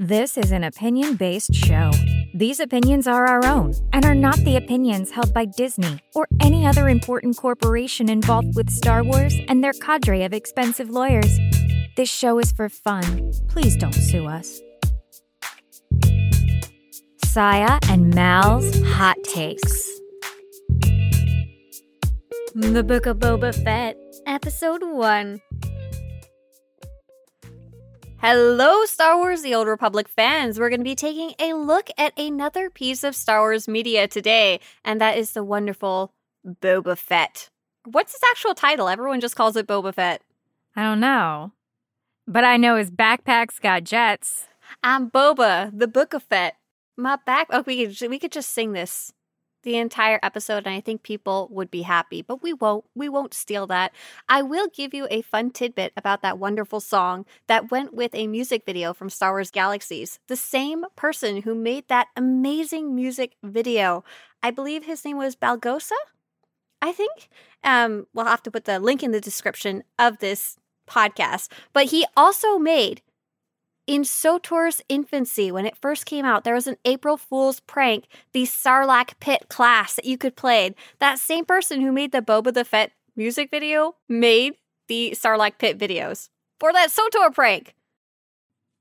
This is an opinion based show. These opinions are our own and are not the opinions held by Disney or any other important corporation involved with Star Wars and their cadre of expensive lawyers. This show is for fun. Please don't sue us. Scya and Mal's Hot Takes. The Book of Boba Fett, Episode 1. Hello, Star Wars The Old Republic fans. We're going to be taking a look at another piece of Star Wars media today, and that is the wonderful Boba Fett. What's his actual title? Everyone just calls it Boba Fett. I don't know. But I know his backpack's got jets. I'm Boba, the Book of Fett. My back. Oh, we could we could just sing this the entire episode and I think people would be happy, but we won't. We won't steal that. I will give you a fun tidbit about that wonderful song that went with a music video from Star Wars Galaxies. The same person who made that amazing music video. I believe his name was Balgosa? I think. Um, we'll have to put the link in the description of this podcast. But he also made in SWTOR's infancy, when it first came out, there was an April Fool's prank, the Sarlacc Pit class that you could play. That same person who made the Boba the Fett music video made the Sarlacc Pit videos for that SWTOR prank.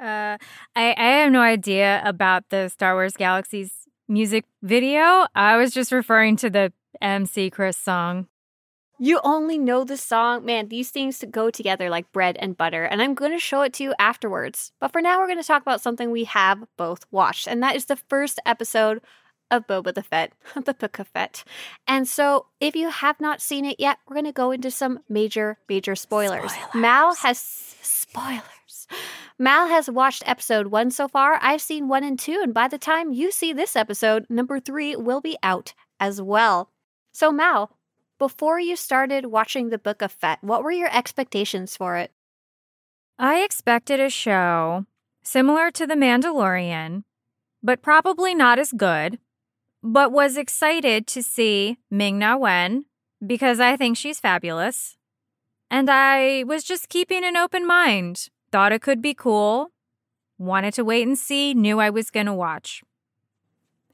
Uh, I, I have no idea about the Star Wars Galaxies music video. I was just referring to the MC Chris song. You only know the song. Man, these things go together like bread and butter, and I'm going to show it to you afterwards. But for now, we're going to talk about something we have both watched, and that is the first episode of Boba the Fett, the Book Fett. And so, if you have not seen it yet, we're going to go into some major, major spoilers. Spoilers. Mal has spoilers. Mal has watched episode one so far. I've seen one and two, and by the time you see this episode, number three will be out as well. So, Mal, before you started watching the Book of Fett, what were your expectations for it? I expected a show similar to The Mandalorian, but probably not as good, but was excited to see Ming Na Wen because I think she's fabulous. And I was just keeping an open mind. Thought it could be cool. Wanted to wait and see, knew I was going to watch.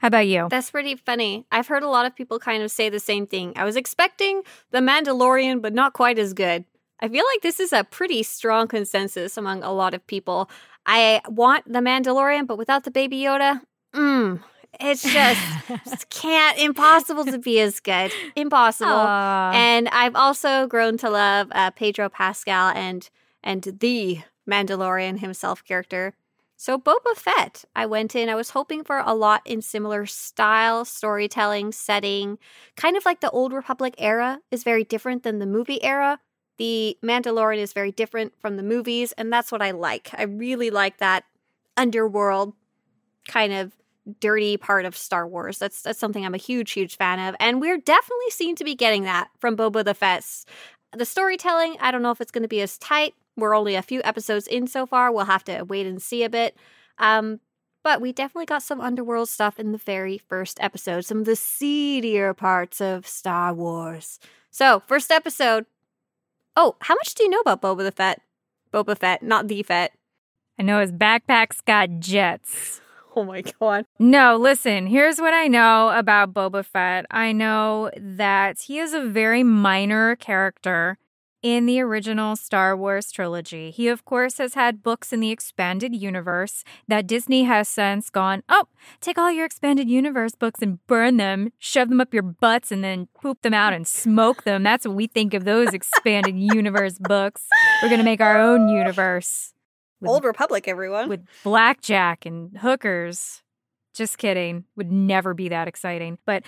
How about you? That's pretty funny. I've heard a lot of people kind of say the same thing. I was expecting The Mandalorian, but not quite as good. I feel like this is a pretty strong consensus among a lot of people. I want The Mandalorian, but without the Baby Yoda, mmm, it's just, just can't, impossible to be as good. Impossible. Aw. And I've also grown to love uh, Pedro Pascal and and the Mandalorian himself character. So Boba Fett, I went in, I was hoping for a lot in similar style, storytelling, setting, kind of like the Old Republic era is very different than the movie era. The Mandalorian is very different from the movies, and that's what I like. I really like that underworld kind of dirty part of Star Wars. That's that's something I'm a huge, huge fan of. And we're definitely seen to be getting that from Boba the Fett. The storytelling, I don't know if it's going to be as tight. We're only a few episodes in so far. We'll have to wait and see a bit. Um, but we definitely got some underworld stuff in the very first episode, some of the seedier parts of Star Wars. So, first episode. Oh, how much do you know about Boba the Fett? Boba Fett, not the Fett. I know his backpack's got jets. Oh my god. No, listen, here's what I know about Boba Fett. I know that he is a very minor character in the original Star Wars trilogy. He, of course, has had books in the expanded universe that Disney has since gone, oh, take all your expanded universe books and burn them, shove them up your butts, and then poop them out and smoke them. That's what we think of those expanded universe books. We're going to make our own universe. with- Old Republic, everyone. with blackjack and hookers. Just kidding. Would never be that exciting. But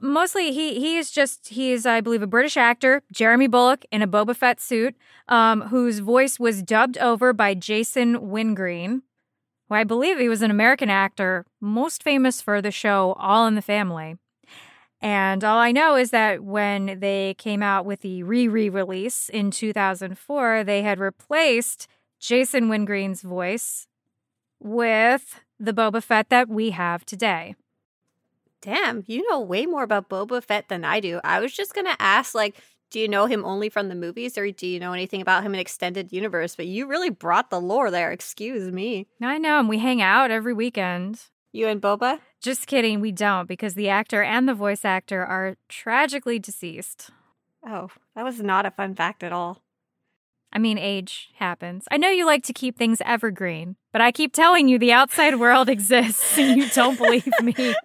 mostly he he is just he is I believe a British actor, Jeremy Bulloch in a Boba Fett suit, um, whose voice was dubbed over by Jason Wingreen. Who I believe he was an American actor, most famous for the show All in the Family. And all I know is that when they came out with the re re release in 2004, they had replaced Jason Wingreen's voice with the Boba Fett that we have today. Damn, you know way more about Boba Fett than I do. I was just gonna ask, like, do you know him only from the movies or do you know anything about him in extended universe? But you really brought the lore there. Excuse me. I know, and we hang out every weekend. You and Boba? Just kidding, we don't because the actor and the voice actor are tragically deceased. Oh, that was not a fun fact at all. I mean, age happens. I know you like to keep things evergreen, but I keep telling you the outside world exists and you don't believe me. people,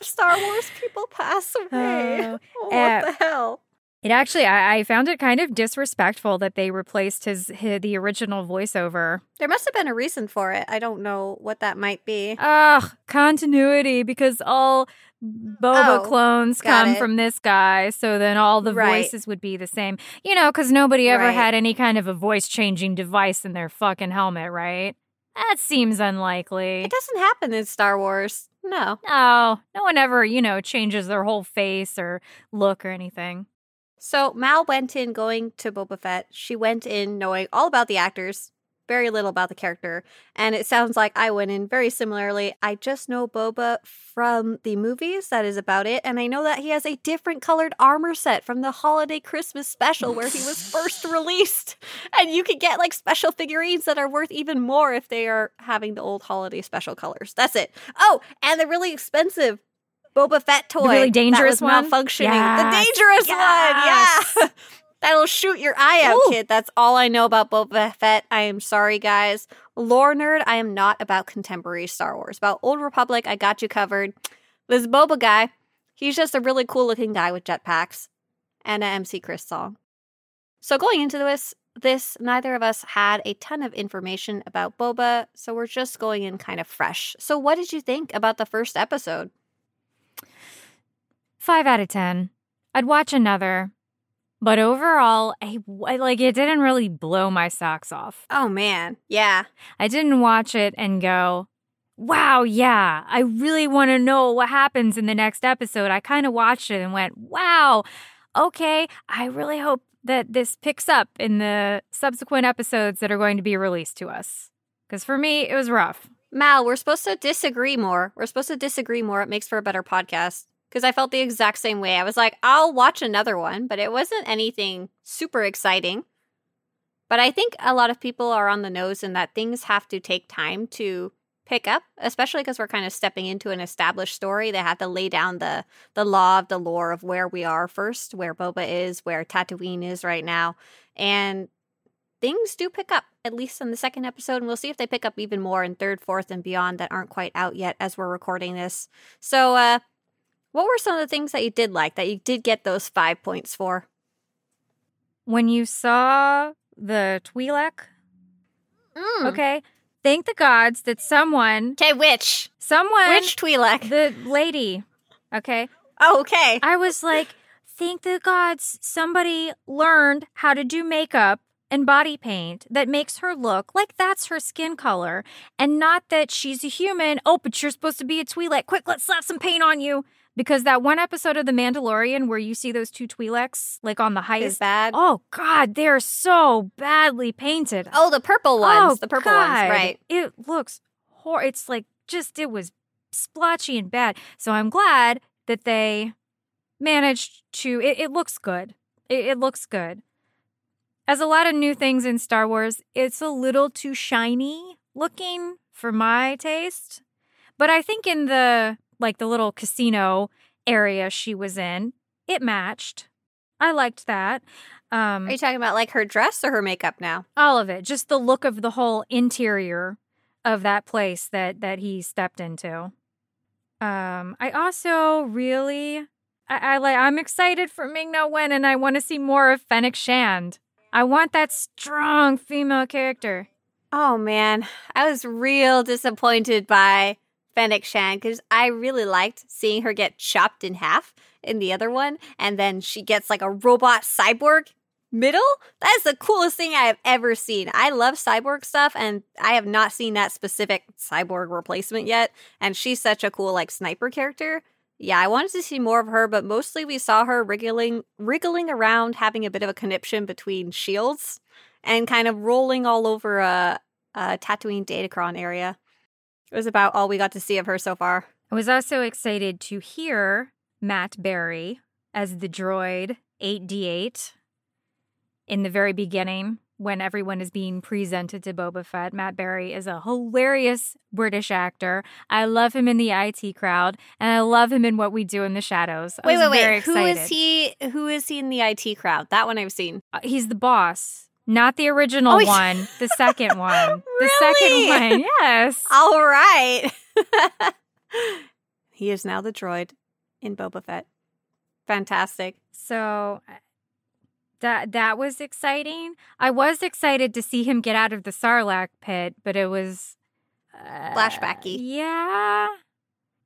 Star Wars people pass away. Uh, what uh, the hell? It actually, I, I found it kind of disrespectful that they replaced his, his the original voiceover. There must have been a reason for it. I don't know what that might be. Ugh, continuity because all Boba Oh, clones come it. from this guy, so then all the Right. voices would be the same. You know, because nobody ever Right. had any kind of a voice changing device in their fucking helmet, right? That seems unlikely. It doesn't happen in Star Wars. No. No, no one ever, you know, changes their whole face or look or anything. So Mal went in going to Boba Fett. She went in knowing all about the actors, very little about the character. And it sounds like I went in very similarly. I just know Boba from the movies. That is about it. And I know that he has a different colored armor set from the holiday Christmas special where he was first released. And you can get like special figurines that are worth even more if they are having the old holiday special colors. That's it. Oh, and the really expensive Boba Fett toy. really dangerous one? malfunctioning. Yes. The dangerous Yes. one. Yeah. That'll shoot your eye out, Ooh. kid. That's all I know about Boba Fett. I am sorry, guys. Lore nerd, I am not about contemporary Star Wars. About Old Republic, I got you covered. This Boba guy, he's just a really cool looking guy with jetpacks and a MC Chris song. So going into this, this neither of us had a ton of information about Boba, so we're just going in kind of fresh. So what did you think about the first episode? Five out of 10. I'd watch another. But overall, I, like it didn't really blow my socks off. Oh man, yeah. I didn't watch it and go, wow, yeah, I really want to know what happens in the next episode. I kind of watched it and went, wow, okay, I really hope that this picks up in the subsequent episodes that are going to be released to us. Because for me, it was rough. Mal, we're supposed to disagree more. We're supposed to disagree more. It makes for a better podcast. Because I felt the exact same way. I was like, I'll watch another one, but it wasn't anything super exciting. But I think a lot of people are on the nose in that things have to take time to pick up, especially because we're kind of stepping into an established story. They have to lay down the the law of the lore of where we are first, where Boba is, where Tatooine is right now, and things do pick up at least in the second episode, and we'll see if they pick up even more in third, fourth, and beyond that aren't quite out yet as we're recording this. So, uh, what were some of the things that you did like that you did get those five points for? When you saw the Twi'lek, Mm. okay, thank the gods that someone, Okay, which someone, which Twi'lek? the lady, okay, Oh, okay. I was like, thank the gods somebody learned how to do makeup and body paint that makes her look like that's her skin color and not that she's a human. Oh, but you're supposed to be a Twi'lek. Quick, let's slap some paint on you. Because that one episode of The Mandalorian where you see those two Twi'leks like on the Is heist. bad. Oh God, they're so badly painted. Oh, the purple oh, ones. Oh, the purple God. ones, right? It looks hor. It's like just it was splotchy and bad. So I'm glad that they managed to. It, it looks good. It, it looks good. As a lot of new things in Star Wars, it's a little too shiny looking for my taste. But I think in the like the little casino area she was in, it matched. I liked that. Um, Are you talking about like her dress or her makeup now? all of it just the look of the whole interior of that place that that he stepped into um i also really i, I like i'm excited for ming na wen and i want to see more of fennec shand i want that strong female character Oh man, I was real disappointed by Fennec Shand because I really liked seeing her get chopped in half in the other one, and then she gets like a robot cyborg middle. That is the coolest thing I have ever seen. I love cyborg stuff, and I have not seen that specific cyborg replacement yet. And she's such a cool like sniper character. Yeah, I wanted to see more of her, but mostly we saw her wriggling, wriggling around, having a bit of a conniption between shields, and kind of rolling all over a, a Tatooine Datacron area. It was about all we got to see of her so far. i was also excited to hear matt berry as the droid 8d8 in the very beginning when everyone is being presented to Boba Fett. Matt Berry is a hilarious British actor. I love him in the IT crowd, and I love him in What We Do in the Shadows. I Wait, wait, very wait. Who excited. is he? Who is he in the IT crowd? That one I've seen. Uh, He's the boss, not the original Oh, one. The second one. The second one. Yes. All right. he is now the droid in Boba Fett. Fantastic. So that that was exciting. I was excited to see him get out of the Sarlacc pit, but it was uh, Flashbacky. Yeah.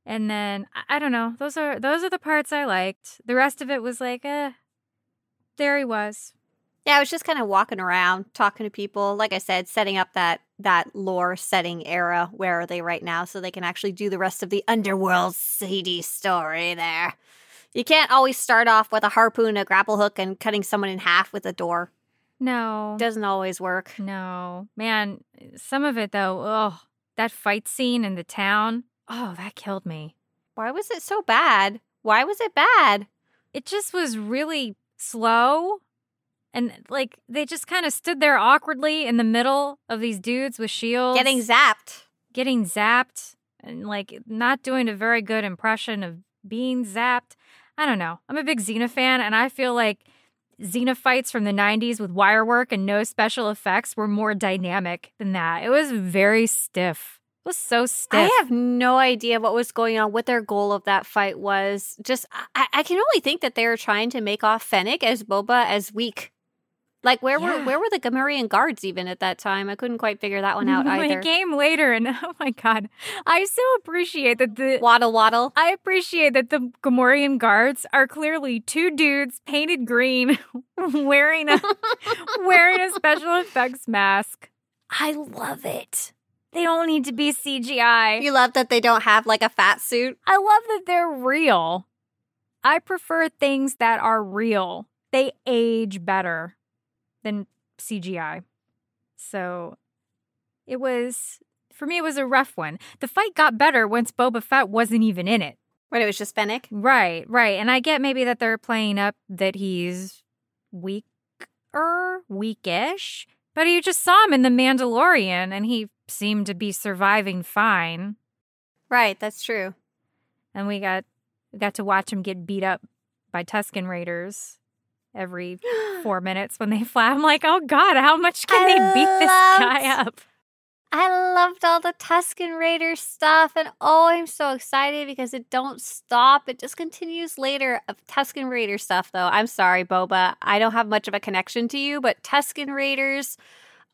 And then I, don't know. Those are those are the parts I liked. The rest of it was like, eh. There he was. Yeah, I was just kind of walking around, talking to people. Like I said, setting up that that lore setting era. Where are they right now? So they can actually do the rest of the underworld seedy story there. You can't always start off with a harpoon, a grapple hook, and cutting someone in half with a door. No. Doesn't always work. No. Man, some of it though, oh, that fight scene in the town. Oh, that killed me. Why was it so bad? Why was it bad? it just was really slow and like they just kind of stood there awkwardly in the middle of these dudes with shields Getting zapped. getting zapped and like not doing a very good impression of being zapped i don't know i'm a big xena fan and i feel like xena fights from the 90s with wire work and no special effects were more dynamic than that it was very stiff it was so stiff I have no idea what was going on, what their goal of that fight was. Just, I, I can only think that they were trying to make off Fennec as Boba as weak. Like where were where were the Gamorrean guards even at that time? I couldn't quite figure that one out either. It came later, and oh my god, I so appreciate that the Waddle waddle. I appreciate that the Gamorrean guards are clearly two dudes painted green, wearing a wearing a special effects mask. I love it. They don't need to be CGI. You love that they don't have like a fat suit. I love that they're real. I prefer things that are real. They age better than CGI. So it was, for me, it was a rough one. The fight got better once Boba Fett wasn't even in it. When it was just Fennec. Right, right. And I get maybe that they're playing up that he's weaker, weakish, but you just saw him in The Mandalorian and he seemed to be surviving fine. Right, that's true. and we got we got to watch him get beat up by Tusken Raiders every four minutes when they fly. I'm like, oh god, how much can I they beat this loved- guy up? I loved all the Tusken Raider stuff, and oh, I'm so excited because it don't stop. It just continues later of Tusken Raider stuff, though. I'm sorry, Boba. I don't have much of a connection to you, but Tusken Raiders,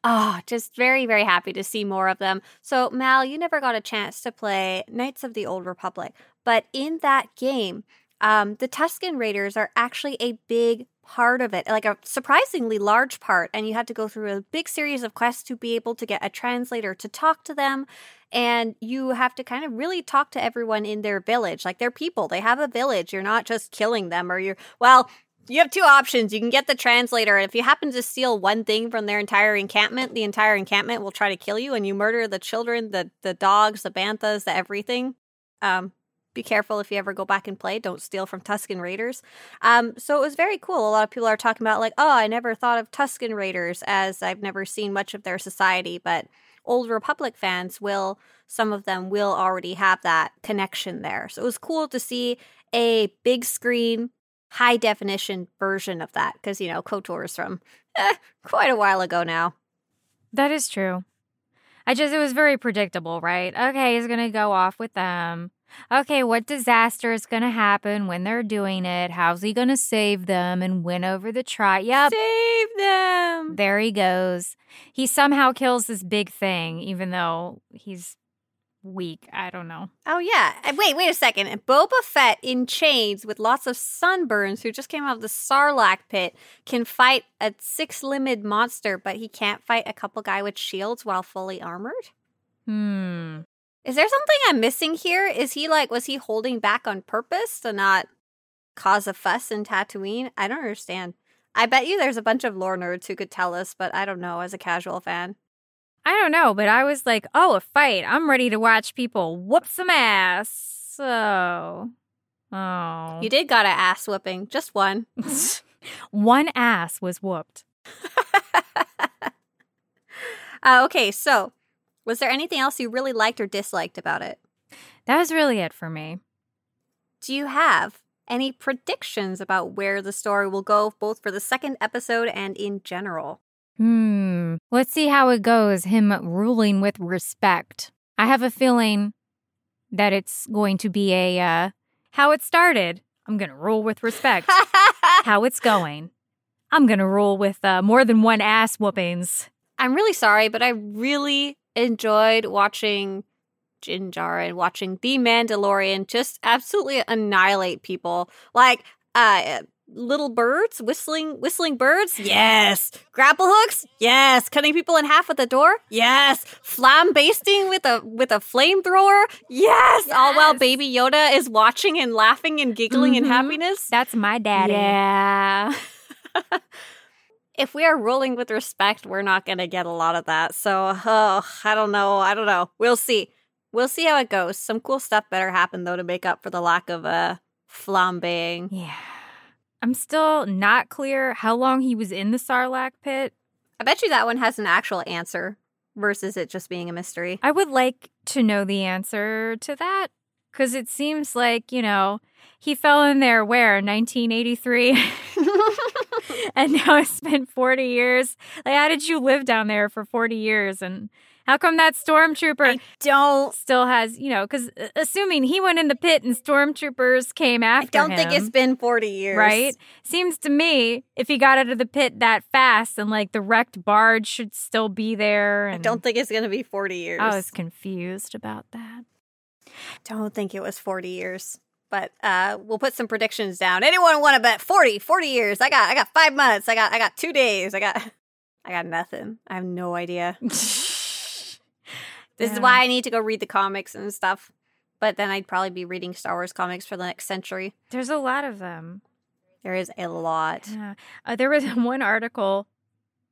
oh, just very, very happy to see more of them. So, Mal, you never got a chance to play Knights of the Old Republic, but in that game, um, the Tusken Raiders are actually a big part of it, like a surprisingly large part. And you had to go through a big series of quests to be able to get a translator to talk to them. And you have to kind of really talk to everyone in their village. Like they're people, they have a village. You're not just killing them or you're, well, you have two options. You can get the translator, and if you happen to steal one thing from their entire encampment, the entire encampment will try to kill you, and you murder the children, the the dogs, the banthas, the everything. Um, be careful if you ever go back and play. Don't steal from Tusken Raiders. Um, so it was very cool. A lot of people are talking about like, oh, I never thought of Tusken Raiders as I've never seen much of their society, but Old Republic fans will, some of them will already have that connection there. So it was cool to see a big screen, high definition version of that because, you know, KOTOR is from eh, quite a while ago now. That is true. I just it was very predictable, right? Okay, he's gonna go off with them. Okay, what disaster is gonna happen when they're doing it? How's he gonna save them and win over the tribe? Yep, Save them! there he goes. He somehow kills this big thing, even though he's weak. I don't know. Oh yeah. Wait, wait a second. Boba Fett in chains with lots of sunburns who just came out of the Sarlacc pit can fight a six-limbed monster, but he can't fight a couple guy with shields while fully armored? Hmm. Is there something I'm missing here? Is he like was he holding back on purpose to not cause a fuss in Tatooine? I don't understand. I bet you there's a bunch of lore nerds who could tell us, but I don't know as a casual fan. I don't know, but I was like, oh, a fight. I'm ready to watch people whoop some ass. So, oh. You did got an ass whooping, just one. One ass was whooped. Uh, okay, so was there anything else you really liked or disliked about it? That was really it for me. Do you have any predictions about where the story will go, both for the second episode and in general? Hmm. Let's see how it goes, him ruling with respect. I have a feeling that it's going to be a uh, how it started. I'm going to rule with respect. how it's going. I'm going to rule with uh, more than one ass whoopings. I'm really sorry, but I really enjoyed watching Din Djarin and watching The Mandalorian just absolutely annihilate people. Like, uh, little birds whistling whistling birds? Yes. Grapple hooks? Yes. Cutting people in half with a door? Yes. Flam basting with a with a flamethrower? Yes! yes all while baby yoda is watching and laughing and giggling mm-hmm. in happiness? That's my daddy. Yeah if we are ruling with respect we're not gonna get a lot of that. So oh i don't know i don't know. We'll see. We'll see how it goes. Some cool stuff better happen though to make up for the lack of uh flambeing yeah. I'm still not clear how long he was in the Sarlacc pit. I bet you that one has an actual answer versus it just being a mystery. I would like to know the answer to that because it seems like, you know, he fell in there where, 1983? and now it's been 40 years. Like, how did you live down there for 40 years? And how come that stormtrooper I don't still has, you know, because uh, assuming he went in the pit and stormtroopers came after him. I don't him, think it's been 40 years. Right? Seems to me if he got out of the pit that fast and like the wrecked barge should still be there. And I don't think it's going to be 40 years. I was confused about that. Don't think it was 40 years. But uh, we'll put some predictions down. Anyone want to bet 40, 40 years? I got I got 5 months. I got I got 2 days. I got I got nothing. I have no idea. This yeah. is why I need to go read the comics and stuff. But then I'd probably be reading Star Wars comics for the next century. There's a lot of them. There is a lot. Yeah. Uh, there was one article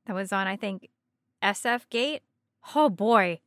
that was on, I think, SF Gate. Oh boy.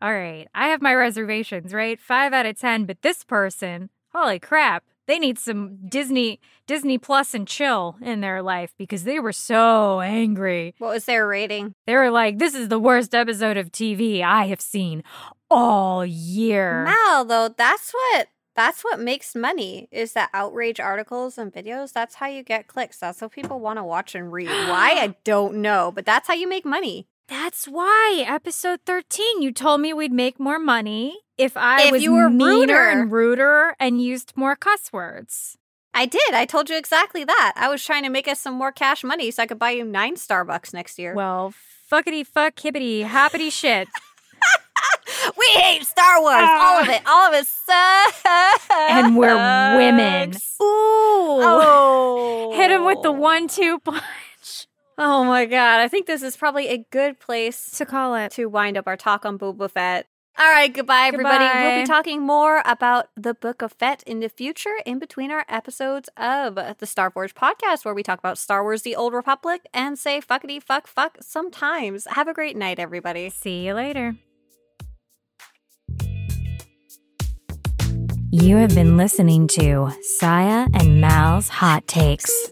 All right. I have my reservations, right? Five out of 10. But this person, holy crap. They need some Disney Disney Plus and chill in their life because they were so angry. What was their rating? They were like, "This is the worst episode of TV I have seen all year." Now, though, that's what that's what makes money is that outrage articles and videos. That's how you get clicks. That's how people want to watch and read. Why I don't know, but that's how you make money. That's why episode 13 you told me we'd make more money if I if was you were meaner ruder. and ruder and used more cuss words. I did. I told you exactly that. I was trying to make us some more cash money so I could buy you nine Starbucks next year. Well, fuckity fuck hibbity hoppity shit. we hate Star Wars. Uh, all of it. All of it sucks. And we're women. Ooh. Oh. Hit him with the one two punch. Oh my god. I think this is probably a good place to call it to wind up our talk on Boba Fett. All right, goodbye, everybody. Goodbye. We'll be talking more about the Book of Fett in the future in between our episodes of the Star Wars podcast, where we talk about Star Wars The Old Republic and say fuckity fuck fuck sometimes. Have a great night, everybody. See you later. You have been listening to Scya and Mal's Hot Takes.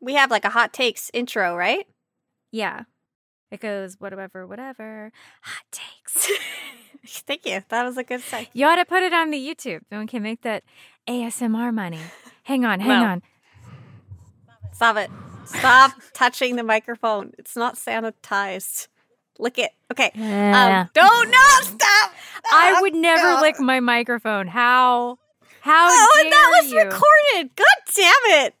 We have like a hot takes intro, right? Yeah. It goes whatever, whatever. Hot takes. Thank you. That was a good site. You ought to put it on the YouTube. Then we can make that ASMR money. Hang on, hang Well. on. Stop it. Stop touching the microphone. It's not sanitized. Lick it. Okay. Yeah. Um, don't no stop. I Ah, would never no. lick my microphone. How? How Oh, dare and that was you? recorded. God damn it.